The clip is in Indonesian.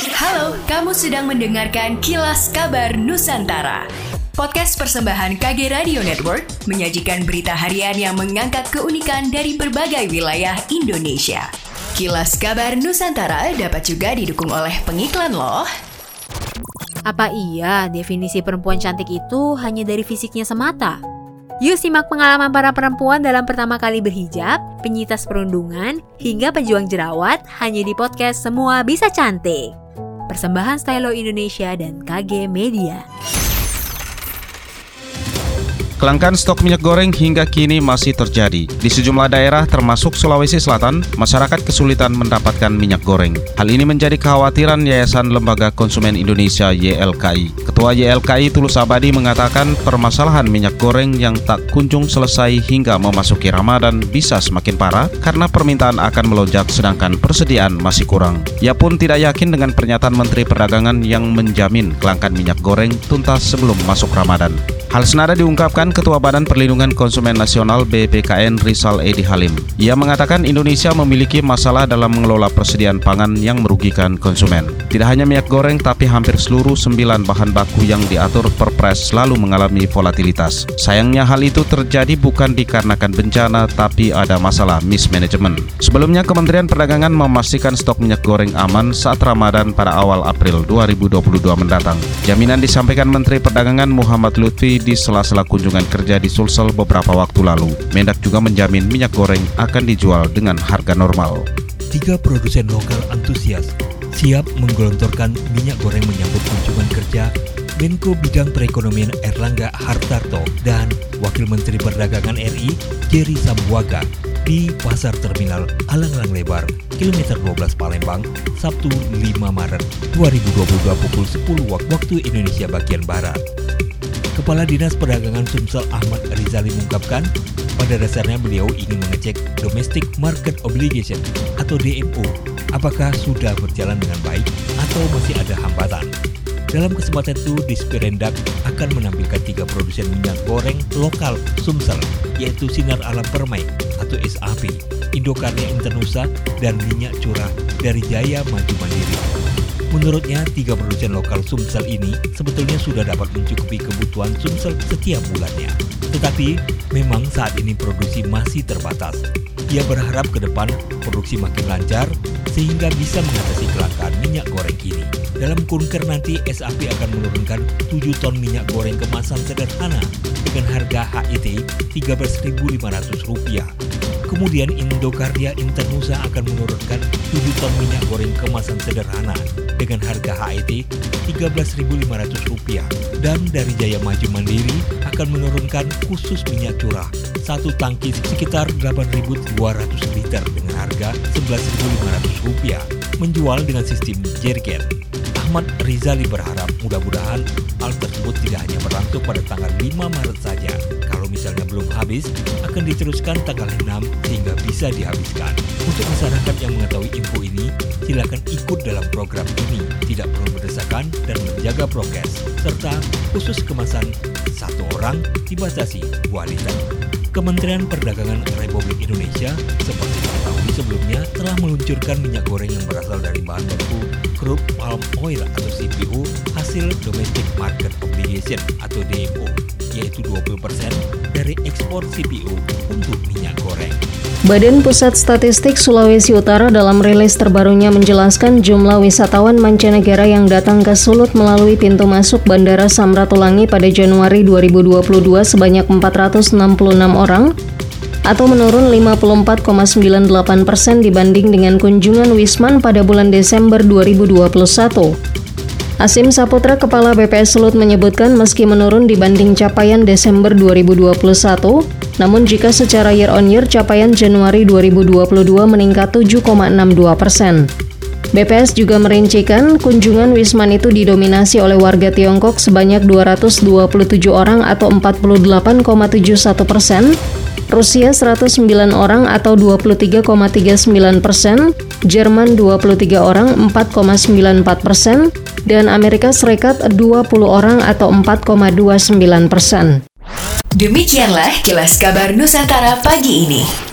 Halo, kamu sedang mendengarkan Kilas Kabar Nusantara. Podcast persembahan KG Radio Network menyajikan berita harian yang mengangkat keunikan dari berbagai wilayah Indonesia. Kilas Kabar Nusantara dapat juga didukung oleh pengiklan loh. Apa iya definisi perempuan cantik itu hanya dari fisiknya semata? Yuk simak pengalaman para perempuan dalam pertama kali berhijab, penyitas perundungan, hingga pejuang jerawat hanya di podcast Semua Bisa Cantik. Persembahan Stylo Indonesia dan KG Media. Kelangkaan stok minyak goreng hingga kini masih terjadi. Di sejumlah daerah termasuk Sulawesi Selatan, masyarakat kesulitan mendapatkan minyak goreng. Hal ini menjadi kekhawatiran Yayasan Lembaga Konsumen Indonesia YLKI. Ketua YLKI Tulus Abadi mengatakan permasalahan minyak goreng yang tak kunjung selesai hingga memasuki Ramadan bisa semakin parah karena permintaan akan melonjak sedangkan persediaan masih kurang. Ia pun tidak yakin dengan pernyataan Menteri Perdagangan yang menjamin kelangkaan minyak goreng tuntas sebelum masuk Ramadan. Hal senada diungkapkan Ketua Badan Perlindungan Konsumen Nasional BPKN Rizal Edi Halim. Ia mengatakan Indonesia memiliki masalah dalam mengelola persediaan pangan yang merugikan konsumen. Tidak hanya minyak goreng, tapi hampir seluruh sembilan bahan baku yang diatur perpres selalu mengalami volatilitas. Sayangnya hal itu terjadi bukan dikarenakan bencana, tapi ada masalah mismanagement. Sebelumnya, Kementerian Perdagangan memastikan stok minyak goreng aman saat Ramadan pada awal April 2022 mendatang. Jaminan disampaikan Menteri Perdagangan Muhammad Lutfi di sela-sela kunjungan kerja di Sulsel beberapa waktu lalu. Mendak juga menjamin minyak goreng akan dijual dengan harga normal. Tiga produsen lokal antusias siap menggelontorkan minyak goreng menyambut kunjungan kerja Menko Bidang Perekonomian Erlangga Hartarto dan Wakil Menteri Perdagangan RI Jerry Sambuaga di Pasar Terminal Alang-Alang Lebar, kilometer 12 Palembang, Sabtu 5 Maret 2022 pukul 10 waktu Indonesia bagian Barat. Kepala Dinas Perdagangan Sumsel Ahmad Rizali mengungkapkan, pada dasarnya beliau ingin mengecek Domestic Market Obligation atau DMO, apakah sudah berjalan dengan baik atau masih ada hambatan. Dalam kesempatan itu, Dispirendak akan menampilkan tiga produsen minyak goreng lokal Sumsel, yaitu Sinar Alam Permai atau SAP, Indokarya Internusa, dan minyak curah dari Jaya Maju Mandiri. Menurutnya, tiga produsen lokal Sumsel ini sebetulnya sudah dapat mencukupi kebutuhan Sumsel setiap bulannya. Tetapi, memang saat ini produksi masih terbatas. Ia berharap ke depan produksi makin lancar sehingga bisa mengatasi kelangkaan minyak goreng ini. Dalam kunker nanti, SAP akan menurunkan 7 ton minyak goreng kemasan sederhana dengan harga HET Rp13.500. Kemudian Indokarya Internusa akan menurunkan 7 ton minyak goreng kemasan sederhana dengan harga HET Rp13.500 dan dari Jaya Maju Mandiri akan menurunkan khusus minyak curah satu tangki sekitar 8.200 liter dengan harga Rp11.500 menjual dengan sistem jergen. Ahmad Rizali berharap mudah-mudahan hal tersebut tidak hanya berlangsung pada tanggal 5 Maret saja. Misalnya belum habis, akan diteruskan tanggal 6 sehingga bisa dihabiskan. Untuk masyarakat yang mengetahui info ini, silakan ikut dalam program ini. Tidak perlu berdesakan dan menjaga prokes, serta khusus kemasan satu orang dibatasi dua liter. Kementerian Perdagangan Republik Indonesia seperti diketahui sebelumnya telah meluncurkan minyak goreng yang berasal dari bahan baku crude palm oil atau CPO hasil domestic market obligation atau DMO yaitu 20% dari ekspor CPO untuk minyak goreng. Badan Pusat Statistik Sulawesi Utara dalam rilis terbarunya menjelaskan jumlah wisatawan mancanegara yang datang ke Sulut melalui pintu masuk Bandara Samratulangi pada Januari 2022 sebanyak 466 orang atau menurun 54,98 persen dibanding dengan kunjungan Wisman pada bulan Desember 2021. Asim Saputra, Kepala BPS Sulut menyebutkan meski menurun dibanding capaian Desember 2021, namun jika secara year on year capaian Januari 2022 meningkat 7,62 persen. BPS juga merincikan kunjungan Wisman itu didominasi oleh warga Tiongkok sebanyak 227 orang atau 48,71 persen, Rusia 109 orang atau 23,39 persen, Jerman 23 orang 4,94 persen, dan Amerika Serikat 20 orang atau 4,29 persen. Demikianlah kilas kabar Nusantara pagi ini.